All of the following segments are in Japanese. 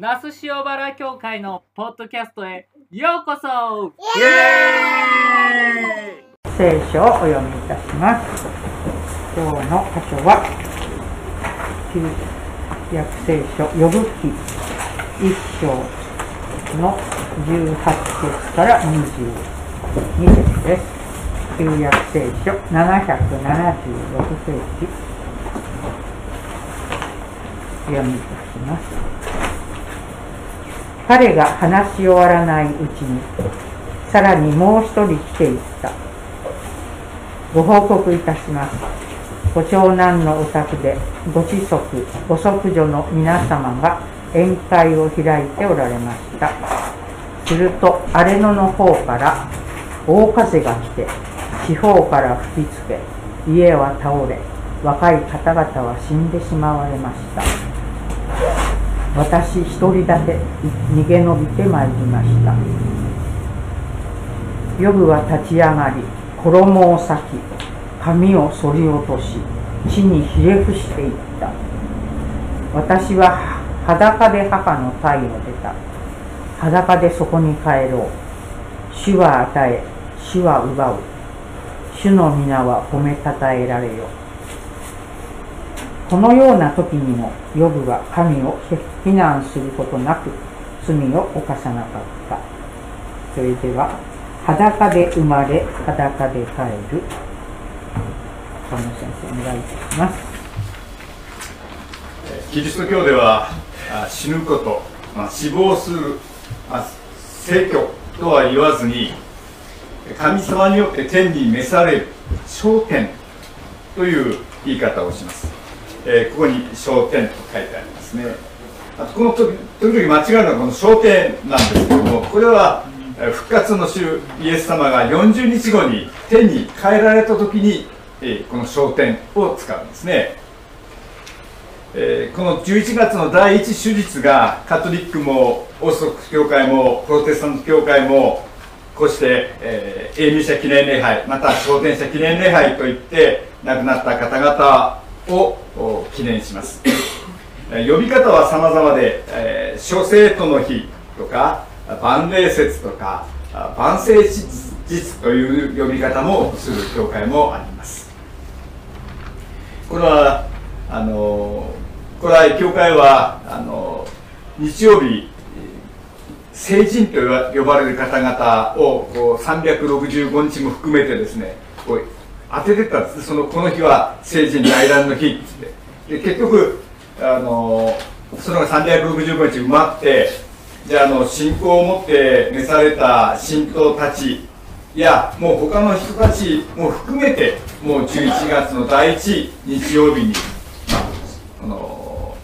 那須塩原教会のポッドキャストへようこそ。イエーイ。聖書をお読みいたします今日の箇所は旧約聖書呼ぶ記一章の18節から22節です旧約聖書776ページ。読みいたします。彼が話し終わらないうちにさらにもう一人来ていった。ご報告いたします。ご長男のお宅でご子息ご息女の皆様が宴会を開いておられました。すると荒野の方から大風が来て四方から吹きつけ家は倒れ若い方々は死んでしまわれました。私一人だけ逃げ延びてまいりました。ヨブは立ち上がり衣を裂き髪を剃り落とし地にひれ伏していった。私は裸で母の体を出た。裸でそこに帰ろう。主は与え主は奪う。主の皆は褒めたたえられよ。このような時にもヨブは神を非難することなく罪を犯さなかった。それでは裸で生まれ裸で帰る。河野先生お願いいたします。キリスト教では死ぬこと、まあ、死亡する、まあ、逝去とは言わずに神様によって天に召される昇天という言い方をします。えー、ここに焦点と書いてありますね。あとこの時時々間違うのはこの焦点なんですけどもこれは復活の主イエス様が40日後に天に帰られた時に、えー、この焦点を使うんですね、えー、この11月の第一手術がカトリックもオーソドックス教会もプロテスタント教会もこうして、えー、永眠者記念礼拝また昇天者記念礼拝といって亡くなった方々を記念します。呼び方は様々で、えー、諸生徒の日とか万礼節とか万世日という呼び方もする教会もあります。これはあの古来教会はあの日曜日聖人と呼ばれる方々をこう365日も含めてですねこう当ててったんです。そのこの日は成人内乱の日って。で結局あのその365日埋まってじゃあの信仰を持って召された信徒たちいやもう他の人たちも含めてもう11月の第一日曜日に、まあ、の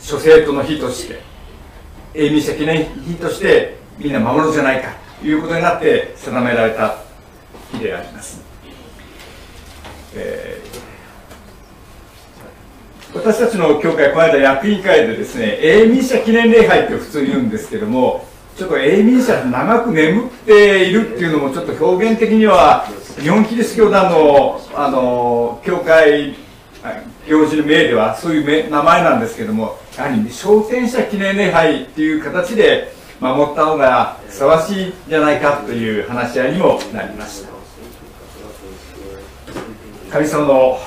諸生徒の日として永眠者記念日としてみんな守ろうじゃないかということになって定められた日であります。えー、私たちの教会、この間役員会でですね、永眠者記念礼拝って普通言うんですけども、ちょっと永眠者長く眠っているっていうのもちょっと表現的には日本キリスト教団のあの教会行事の名ではそういう名前なんですけどもやはり昇天者記念礼拝っていう形で守った方がふさわしいんじゃないかという話し合いにもなりました。神様の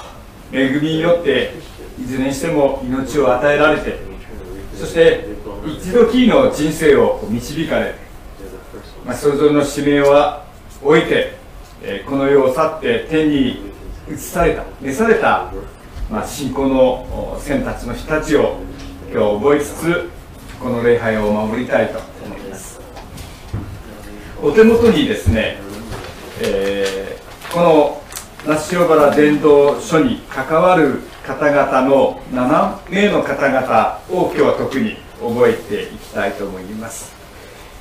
恵みによっていずれにしても命を与えられてそして一度きりの人生を導かれ、まあ、それぞれの使命は終えて、え、この世を去って天に移された召された、まあ、信仰の先たちの人たちを今日覚えつつこの礼拝を守りたいと思います。お手元にですね、えー、この那須塩原伝道書に関わる方々の7名の方々を今日は特に覚えていきたいと思います、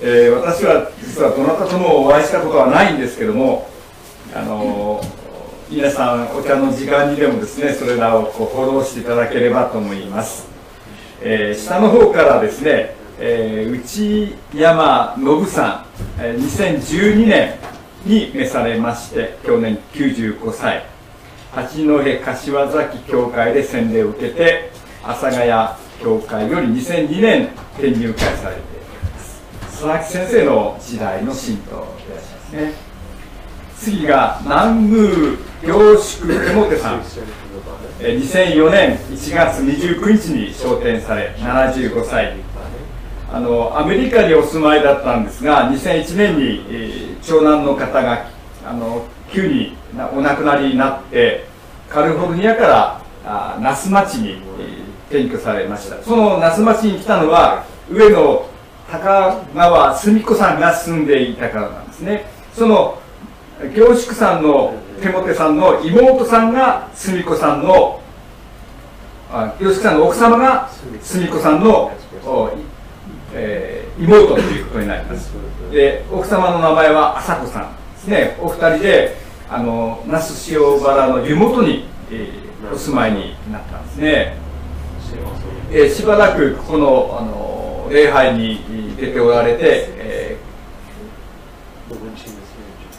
えー、私は実はどなたともお会いしたことはないんですけどもあのー、皆さんお茶の時間にでもですねそれらをこうフォローしていただければと思います、えー、下の方からですね、え内山信さん、え2012年に召されまして去年95歳。八戸柏崎教会で洗礼を受けて阿佐ヶ谷教会より2002年転入会されています。佐々木先生の時代の信徒でいらっしゃいますね。次が南宮凝縮手モテさん2004年1月29日に昇天され75歳。あのアメリカにお住まいだったんですが2001年に、えー長男の方があの急にお亡くなりになってカリフォルニアからあ那須町に、えー転居されました。その那須町に来たのは上野高川澄子さんが住んでいたからなんですね。その凝縮さんの手モテさんの妹さんが澄子さんのあ凝縮さんの奥様が澄子さんの、妹ということになります。で奥様の名前は朝子さん。ですねお二人であの那須塩原の湯本に、えーお住まいになったんですね、えーしばらくここのあの礼拝に出ておられて、え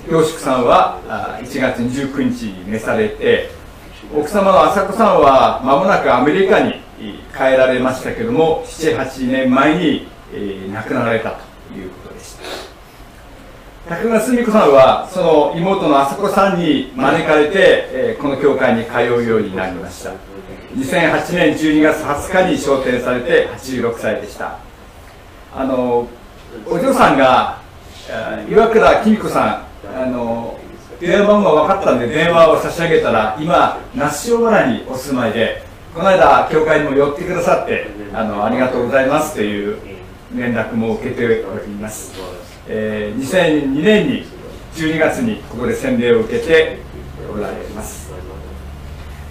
ーさんはあ1月29日に召されて奥様の朝子さんは間もなくアメリカにえー帰られましたけども78年前に、えー亡くなられたということでした。高川澄子さんはその妹の朝子さんに招かれて、えーこの教会に通うようになりました。2008年12月20日に昇天されて86歳でした。あのお嬢さんが岩倉紀美子さんあの電話番号が分かったんで電話を差し上げたら今那須塩原にお住まいでこの間教会にも寄ってくださってあのありがとうございますという連絡も受けております、えー2002年に12月にここで洗礼を受けておられます。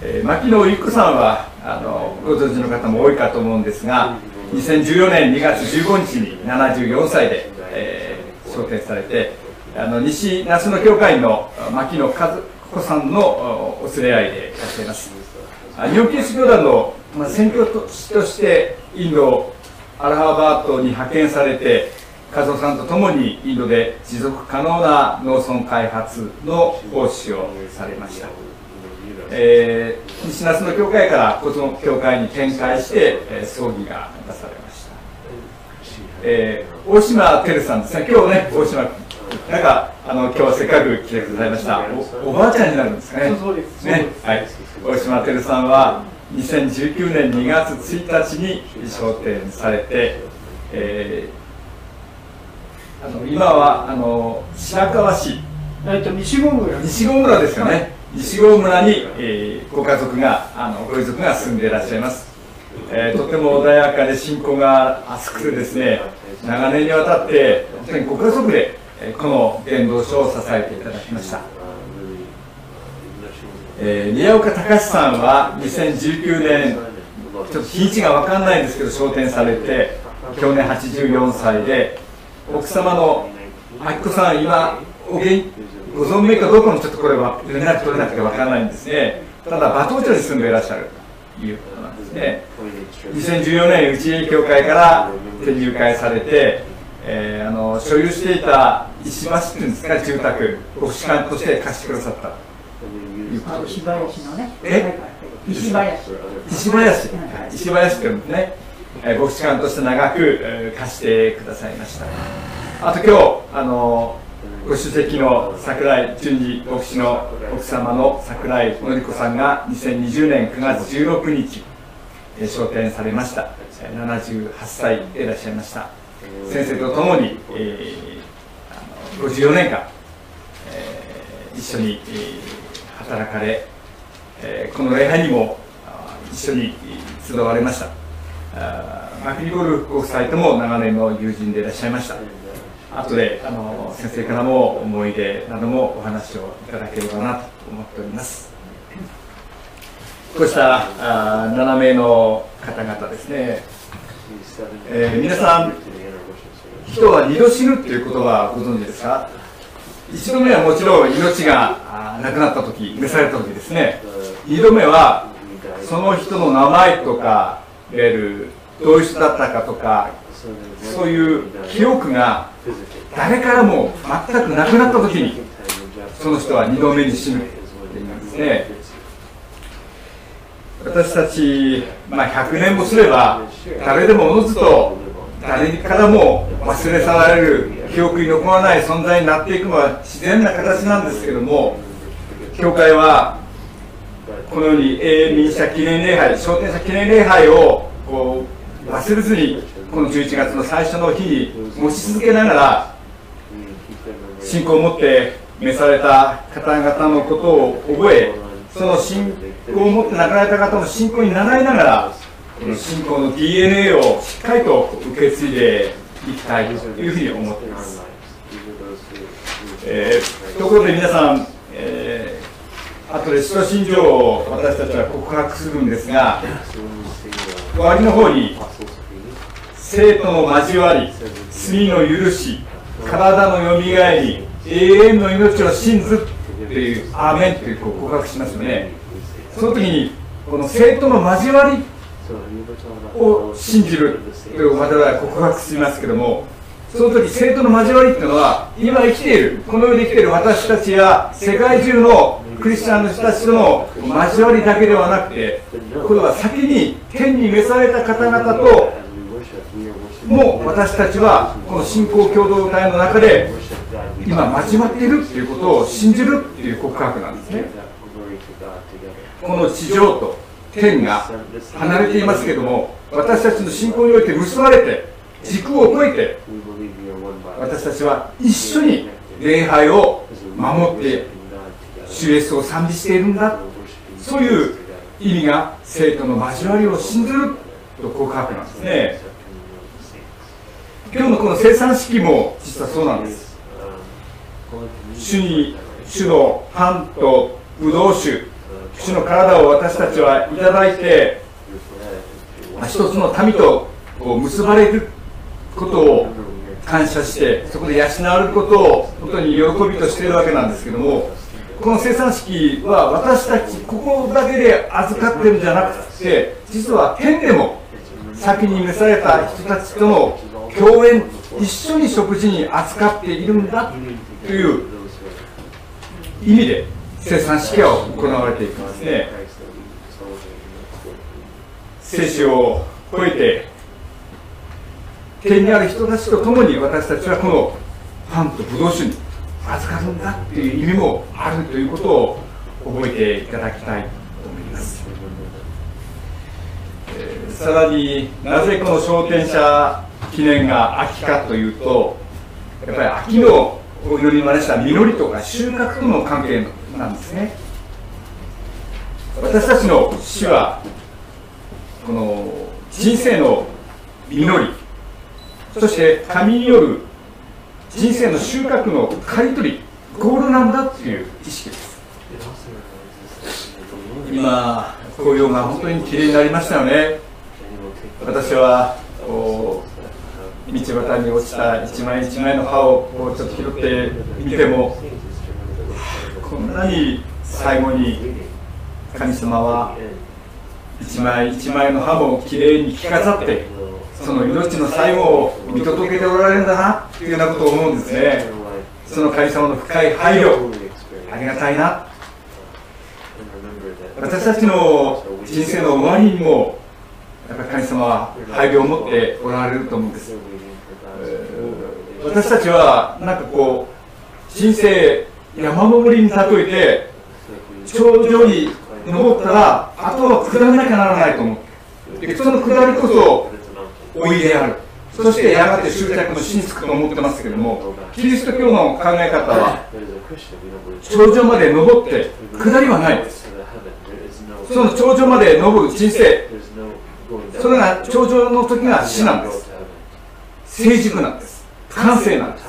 えー牧野由子さんはあのご存知の方も多いかと思うんですが2014年2月15日に74歳で、えー昇天されてあの西那須の教会のあ牧野和子さんのおお連れ合いでいらっしゃいます。あ日本キリスト教団の、まあ、宣教師としてインドアラハバードに派遣されて和夫さんと共にインドで持続可能な農村開発の奉仕をされました。えー西那須の教会からこの教会に展開して、えー葬儀が出されました、えー大島てるさんです。ね今日ね大島なんかあの今日はせっかく来てくださいました。おおばあちゃんになるんですかね。ね。はい。大島てるさんは2019年2月1日に昇天されて、えーあの今はあの白河市。えっと西郷村。西郷村ですよね、西郷村に、えーご家族があのご遺族が住んでいらっしゃいます、えーとても穏やかで信仰が厚くてですね長年にわたって本当にご家族で、えーこの伝道書を支えていただきました、えー宮岡隆さんは2019年ちょっと日にちが分かんないんですけど昇天されて去年84歳で奥様の明子さん今お元ご存命かどうかもちょっとこれは連絡取れなくて分からないんですね。ただ馬頭町に住んでいらっしゃるということなんですね。2014年内江教会から転入会されて、えーあの所有していた石橋っていうんですか住宅牧師館として貸してくださった。ということです石林のねえ？石林石林、石林。って言うんですね、えー牧師館として長く、えー貸してくださいました。あと今日あのご出席の桜井淳二牧師の奥様の桜井典子さんが2020年9月16日、えー昇天されました。えー78歳でいらっしゃいました。先生と共に、えーあの54年間、えー一緒に、えー働かれえーこの礼拝にも一緒に集われました。あーマクニゴルフご夫妻とも長年の友人でいらっしゃいました。後であの先生からも思い出などもお話をいただければなと思っております。こうしたあー7名の方々ですね、えー皆さん人は二度死ぬっていうことはご存知ですか？一度目はもちろん命があーなくなった時召された時ですね。二度目はその人の名前とかいわゆるどういう人だったかとかそういう記憶が誰からも全くなくなった時にその人は二度目に死ぬって言いますね。私たち、まあ、100年もすれば誰でもおのずと誰からも忘れ去られる記憶に残らない存在になっていくのは自然な形なんですけども教会はこのように永遠民社記念礼拝商店者記念礼拝をこう忘れずにこの11月の最初の日に持ち続けながら信仰を持って召された方々のことを覚えその信仰を持って亡くなられた方の信仰に習いながらこの信仰の DNA をしっかりと受け継いでいきたいというふうに思っています、えーところで皆さん、後で使徒信条を私たちは告白するんですが終わりの方に生徒の交わり罪の許し体のよみがえり永遠の命を信ずっていうアーメンという告白しますよね。その時にこの生徒の交わりを信じるという我々は告白しますけどもその時生徒の交わりっていうのは今生きているこの世で生きている私たちや世界中のクリスチャンの人たちとの交わりだけではなくてこれは先に天に召された方々ともう私たちはこの信仰共同体の中で今交わっているっていうことを信じるっていう告白なんですね。この地上と天が離れていますけども私たちの信仰において結ばれて時空を超えて私たちは一緒に礼拝を守って主イエスを賛美しているんだ。そういう意味が生徒の交わりを信ずる。と告白なんですね。今日のこの生産式も実はそうなんです。主に主のパンとブドウ酒主の体を私たちはいただいて一つの民とこう結ばれることを感謝してそこで養われることを本当に喜びとしているわけなんですけどもこの生産式は私たちここだけで預かってるんじゃなくて実は天でも先に召された人たちとの共演一緒に食事に扱っているんだという意味で生産式は行われていきますね。聖書を超えて天にある人たちと共に私たちはこのパンとブドウ酒に預かるんだっていう意味もあるということを覚えていただきたいと思います、えーさらになぜこの商店者記念が秋かというとやっぱり秋のお祈りにまでした実りとか収穫との関係なんですね。私たちの死はこの人生の実りそして神による人生の収穫の刈り取りゴールなんだっていう意識です。今紅葉が本当に綺麗になりましたよね。私は道端に落ちた一枚一枚の葉をこうちょっと拾ってみてもこんなに最後に神様は一枚一枚の葉もきれいに着飾ってその命の最後を見届けておられるんだなっていうようなことを思うんですね。その神様の深い配慮ありがたいな。私たちの人生の終わりにもやっぱり神様は配慮を持っておられると思うんです。私たちはなんかこう人生山登りに例えて頂上に登ったらあとは下らなきゃならないと思ってでその下りこそ老いである。そしてやがて終着の死につくと思ってますけどもキリスト教の考え方は頂上まで登って下りはない。ですその頂上まで登る人生。それが頂上の時が死なんです。成熟なんです。完成なんです。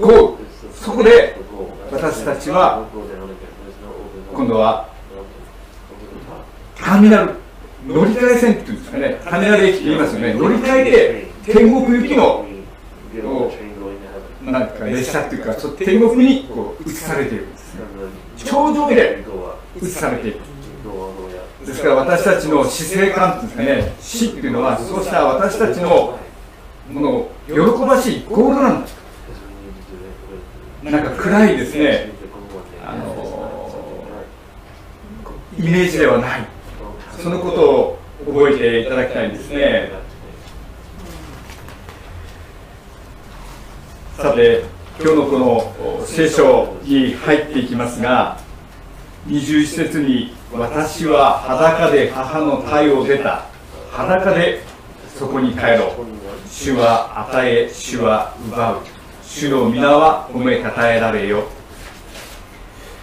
ゴー。そこで私たちは今度はターミナル乗り換え線っていうんですかね。ターミナル駅って言いますよね。乗り換えて天国行きのなんか列車っていうかそ天国にこう移されているんです頂上で移されていくですから私たちの死生観っていうんですかね。死っていうのはそうした私たちのもの喜ばしいゴールなんだ。なんか暗いですね。あのイメージではないそのことを覚えていただきたいんですね。さて今日のこの聖書に入っていきますが21節に「私は裸で母の体を出た。裸でそこに帰ろう」「主は与え主は奪う」「主の皆は褒めたたえられよ」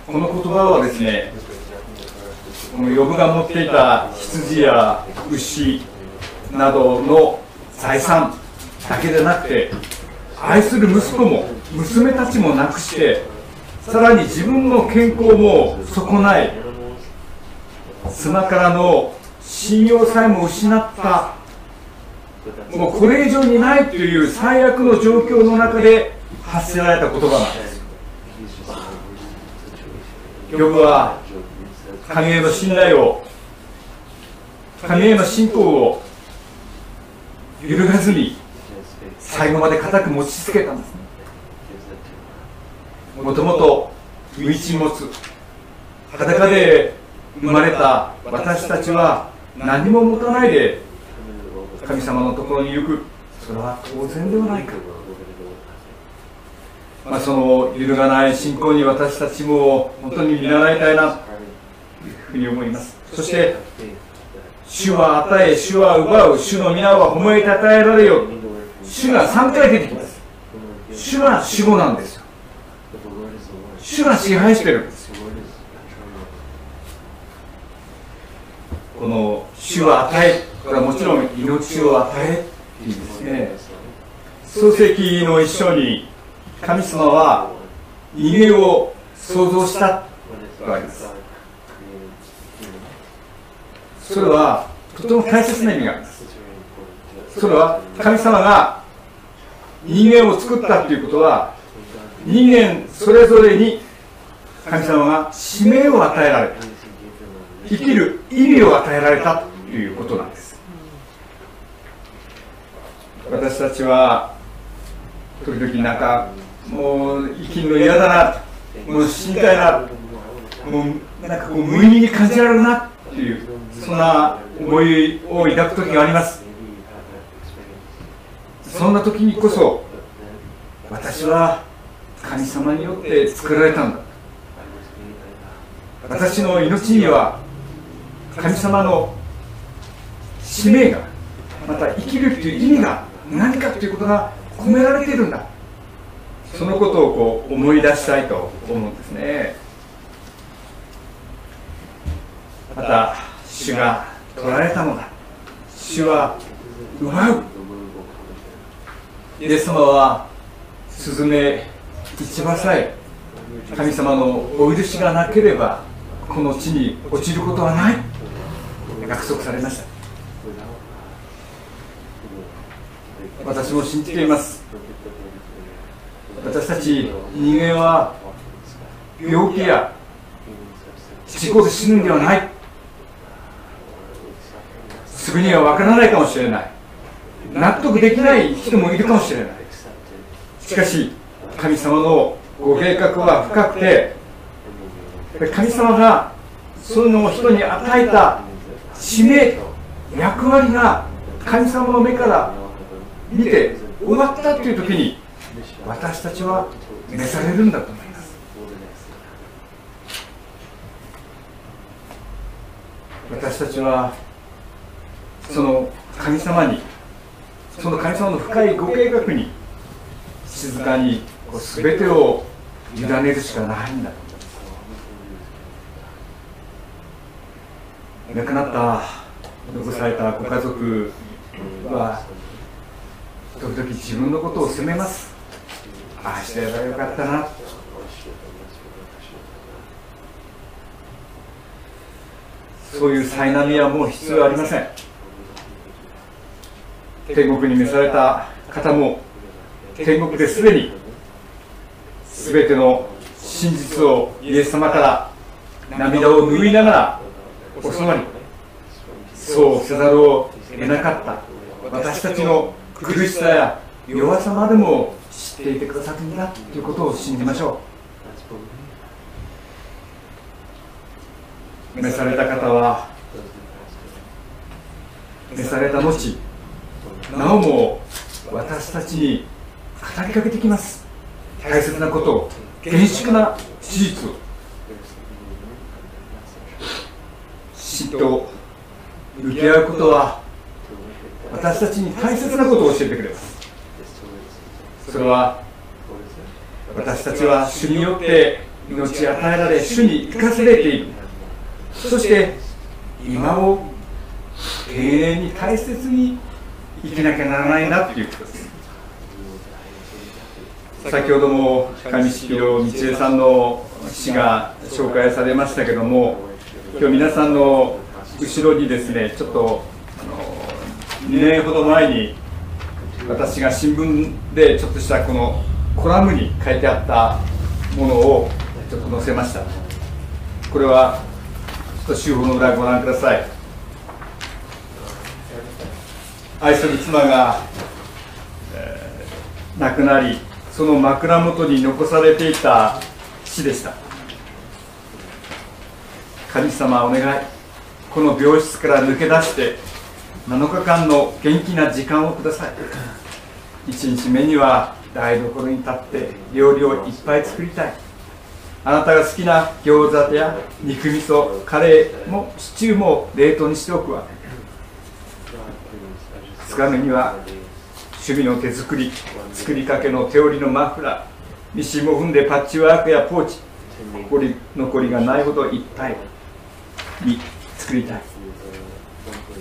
この言葉はですねこの呼ぶが持っていた羊や牛などの財産だけでなくて愛する息子も娘たちもなくしてさらに自分の健康も損ない妻からの信用さえも失ったもうこれ以上にないという最悪の状況の中で発せられた言葉なんです。ヨブは神への信頼を神への信仰を揺るがずに最後まで固く持ち続けたんですね。もともと道持つ裸で生まれた私たちは何も持たないで神様のところに行く。それは当然ではないか、まあ、その揺るがない信仰に私たちも本当に見習いたいな。ふうに思います。そして主は与え主は奪う主の皆は褒めたたえられよ。主が3回出てきます。主が守護なんですよ。主が支配してるんです。よこの主は与えこれはもちろん命を与えっていうんですね。創世記の一章に神様は人間を創造したとありますそれはとても大切な意味がありますそれは神様が人間を作ったということは人間それぞれに神様が使命を与えられた。生きる意味を与えられたということなんです。私たちは時々なんかもう生きるの嫌だなもう死にたいなもうなんかこう無意味に感じられるなっていうそんな思いを抱く時があります。そんな時にこそ私は神様によって作られたんだ。私の命には神様の使命がまた生きるという意味が何かということが込められているんだ。そのことをこう思い出したいと思うんですね。また主が取られたのだ。主は奪う。イエス様はスズメ一羽さえ神様のお許しがなければこの地に落ちることはない。約束されました。私も信じています。私たち人間は病気や事故で死ぬんではない。すぐには分からないかもしれない。納得できない人もいるかもしれない。しかし神様のご計画は深くて神様がその人に与えた使命役割が神様の目から見て終わったという時に私たちは召されるんだと思います。私たちはその神様にその神様の深いご計画に静かにこう全てを委ねるしかないんだ亡くなった残されたご家族は時々自分のことを責めます。ああしてればよかったな。そういう苛波はもう必要ありません。天国に召された方も天国ですでに全ての真実をイエス様から涙を拭いながらお教わりそうせざるを得なかった私たちの苦しさや弱さまでも知っていてくださるんだということを信じましょう。召された方は召された後なおも私たちに語りかけてきます。大切なことを厳粛な事実を。死と向き合うことは私たちに大切なことを教えてくれます。それは私たちは主によって命与えられ主に生かされている。そして今を丁寧に大切に生きなきゃならないなっていうことです。先ほども上式弘道恵さんの詩が紹介されましたけども今日皆さんの後ろにですねちょっとあの2年ほど前に私が新聞でちょっとしたこのコラムに書いてあったものをちょっと載せました。これはちょっと手法の裏ご覧ください。愛する妻が、亡くなりその枕元に残されていた死でした。神様お願い。この病室から抜け出して7日間の元気な時間をください。1日目には台所に立って料理をいっぱい作りたい。あなたが好きな餃子や肉味噌カレーもシチューも冷凍にしておくわ。2日目には趣味の手作り作りかけの手織りのマフラーミシンも踏んでパッチワークやポーチ残り残りがないほどいっぱいに作りたい。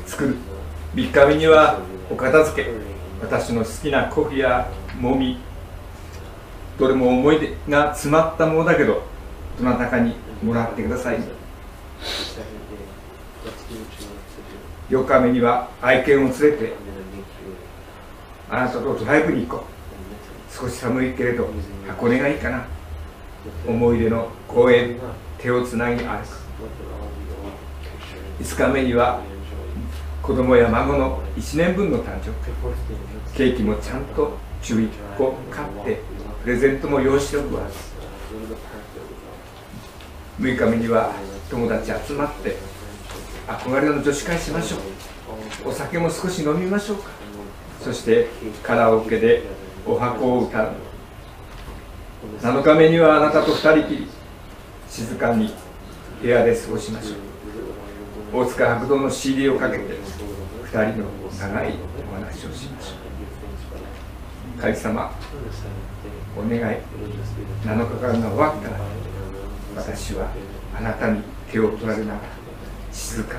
作る。3日目にはお片付け。私の好きなコフやもみ。どれも思い出が詰まったものだけどどなたかにもらってください。4日目には愛犬を連れてあなたとドライブに行こう。少し寒いけれど箱根がいいかな。思い出の公園手をつなぎ歩く5日目には子供や孫の1年分の誕生。日ケーキもちゃんと11個買ってプレゼントも用意しておくわ。6日目には友達集まって憧れの女子会しましょう。お酒も少し飲みましょうか。そしてカラオケでお箱を歌う7日目にはあなたと2人きり静かに部屋で過ごしましょう。大塚白道の CD をかけて2人の長いお話をしましょう。神様お願い。7日間が終わったら私はあなたに手を取られながら静か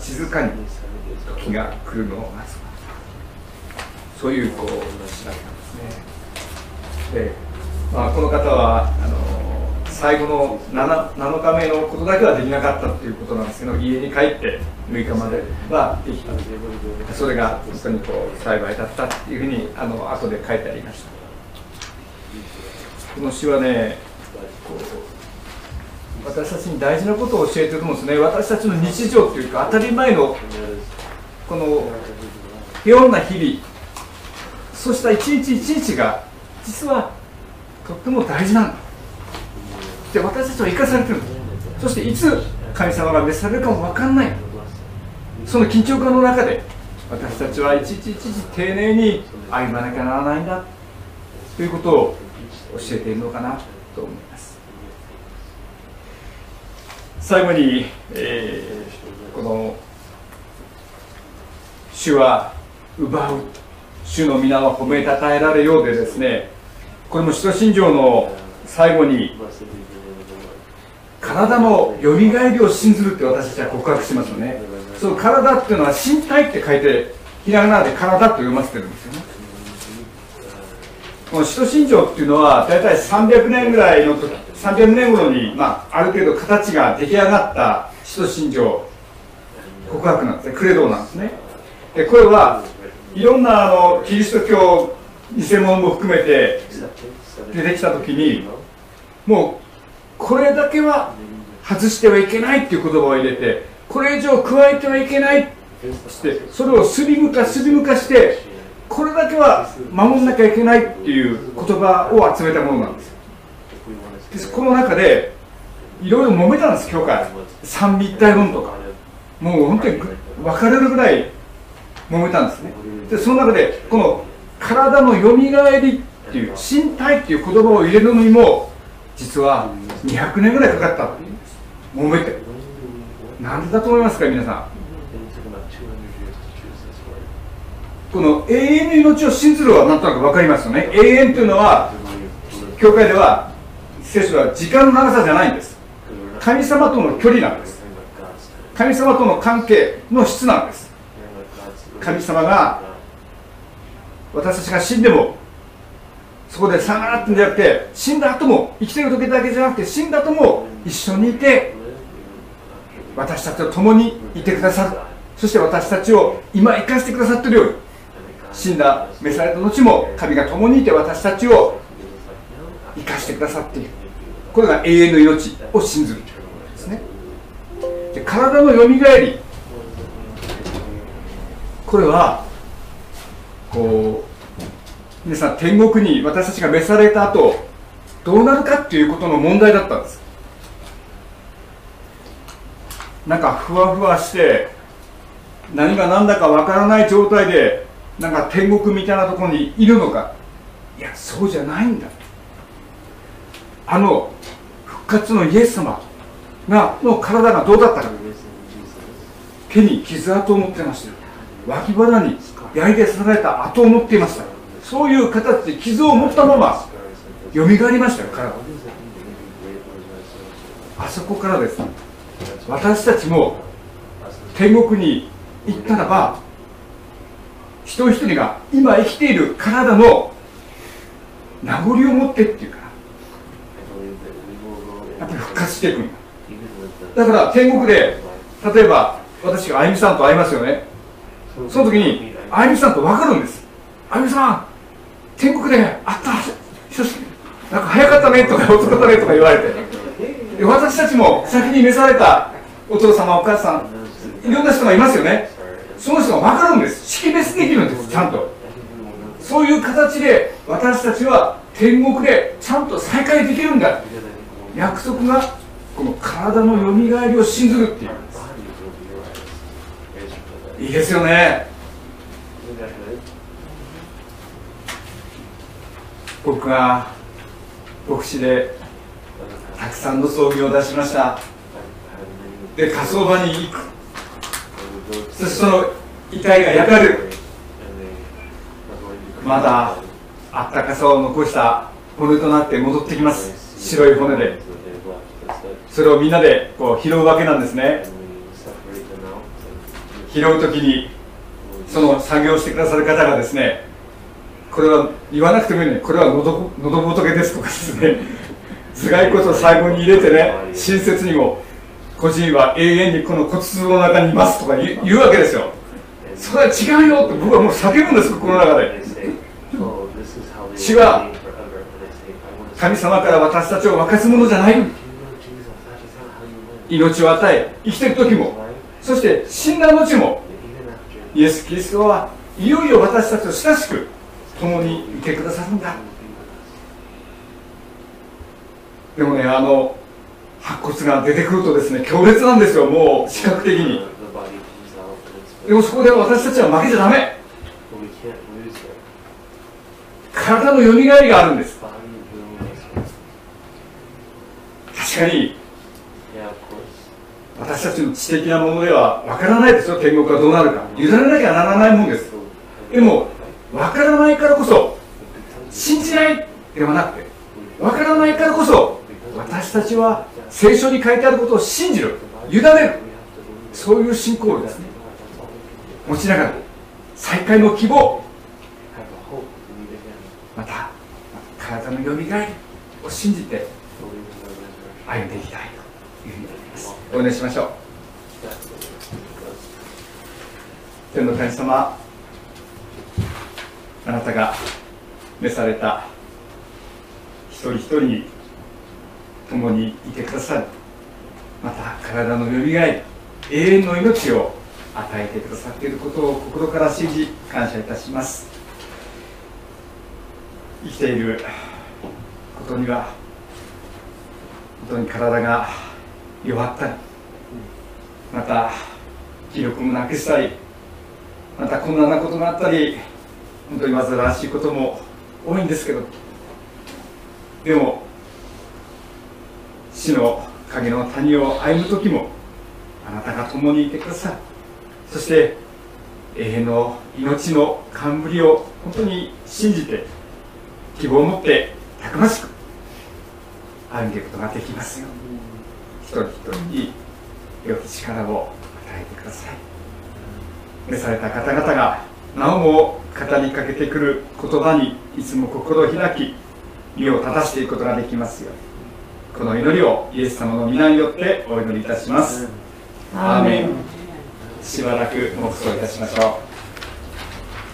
静かに時が来るのを待つそういうこう話だったんですね。で、まあ、この方はあの最後の 7, 7日目のことだけはできなかったっていうことなんですけど家に帰って6日まではできた。それが本当にこう幸いだったっていうふうにあの後で書いてありました。この詩はねこう私たちに大事なことを教えてると思うんですね。私たちの日常っていうか当たり前のこの平穏な日々そうした一日一日が実はとっても大事なんだ。で私たちは生かされてるそしていつ神様が召されるかも分かんない。その緊張感の中で私たちは一日一日丁寧に歩まなきゃならないんだ。ということを教えているのかなと思います。最後に、えー、この主は奪う。主の皆は褒めたたえられようでですねこれも使徒信条の最後に体のよみがえりを信ずるって私たちは告白しますよね。その体っていうのは身体って書いてひらがなで体と読ませてるんですよね。この使徒信条っていうのは大体300年ぐらいの時300年頃に、まあ、ある程度形が出来上がった使徒信条告白なんですねクレドなんですね。でこれはいろんなあのキリスト教偽物も含めて出てきた時にもうこれだけは外してはいけないっていう言葉を入れてこれ以上加えてはいけないしてそれをスリム化スリム化してこれだけは守んなきゃいけないっていう言葉を集めたものなんです。でこの中でいろいろ揉めたんです教会。三位一体論とか。もう本当に分かれるぐらい揉めたんですね。でその中でこの体のよみがえりっていう身体っていう言葉を入れるのにも実は200年ぐらいかかったっていうんです揉めて。なんでだと思いますか皆さん。この永遠の命を信ずるはなんとなく分かりますよね。永遠というのは教会では聖書は時間の長さじゃないんです。神様との距離なんです。神様との関係の質なんです。神様が私たちが死んでもそこで下がらってんじゃなくて死んだ後も生きてる時だけじゃなくて死んだ後も一緒にいて私たちと共にいてくださる。そして私たちを今生かしてくださってるように死んだ召された後も神が共にいて私たちを生かしてくださっている。これが永遠の命を信ずるということですね。で体のよみがえりこれはこう皆さん天国に私たちが召された後どうなるかっていうことの問題だったんです。なんかふわふわして何が何だかわからない状態でなんか天国みたいなところにいるのか。いやそうじゃないんだ。あの復活のイエス様がの体がどうだったか。手に傷跡を持ってました脇腹に焼いて刺された跡を持っていました。そういう形で傷を持ったまま蘇りましたよ体あそこからです。ね私たちも天国に行ったらば一人一人が今生きている体の名残を持ってっていうかやっぱり復活していくんだ。だから天国で例えば私があゆみさんと会いますよね。その時にあゆみさんと分かるんです。あゆみさん天国で会ったなんか早かったねとか遅かったねとか言われて。私たちも先に召されたお父様お母さんいろんな人がいますよね。その人が分かるんです。識別できるんですちゃんと。そういう形で私たちは天国でちゃんと再会できるんだ。約束がこの体のよみがえりを信ずるっていう。いいですよね。僕が牧師でたくさんの葬儀を出しました。で火葬場に行く。そしてその遺体が焼かれる。まだあったかさを残した骨となって戻ってきます。白い骨で。それをみんなでこう拾うわけなんですね。拾う時にその作業してくださる方がですねこれは言わなくてもいいのにこれは喉喉仏ですとかですね頭蓋骨を最後に入れてね親切にも個人は永遠にこの骨壺の中にいますとか言うわけですよ。それは違うよって僕はもう叫ぶんですこの中で。死は神様から私たちを沸かすものじゃない。命を与え生きてる時もそして死んだ後もイエス・キリストはいよいよ私たちと親しく共にいてくださるんだ。でもねあの白骨が出てくるとですね強烈なんですよもう視覚的に。でもそこで私たちは負けちゃダメ。体のよみがえりがあるんです。確かに私たちの知的なものでは分からないですよ。天国がどうなるか。委ねなきゃならないもんです。でも分からないからこそ信じないではなくて分からないからこそ私たちは聖書に書いてあることを信じる。委ねる。そういう信仰をですね。持ちながら再会の希望。また体のよみがえりを信じて歩んでいきたい。お願いしましょう。天の神様あなたが召された一人一人に共にいてくださるまた体のよみがえり永遠の命を与えてくださっていることを心から信じ感謝いたします。生きていることには本当に体が弱ったりまた気力もなくしたりまた困難なことがあったり本当に煩わしいことも多いんですけどでも死の影の谷を歩む時もあなたが共にいてください。そして永遠の命の冠を本当に信じて希望を持ってたくましく歩んでいくことができますよ一人一人に良き力を与えてください召された方々がなおも語りかけてくる言葉にいつも心を開き身を正していくことができますようにこの祈りをイエス様の皆によってお祈りいたしますアーメンしばらく黙想いたしましょう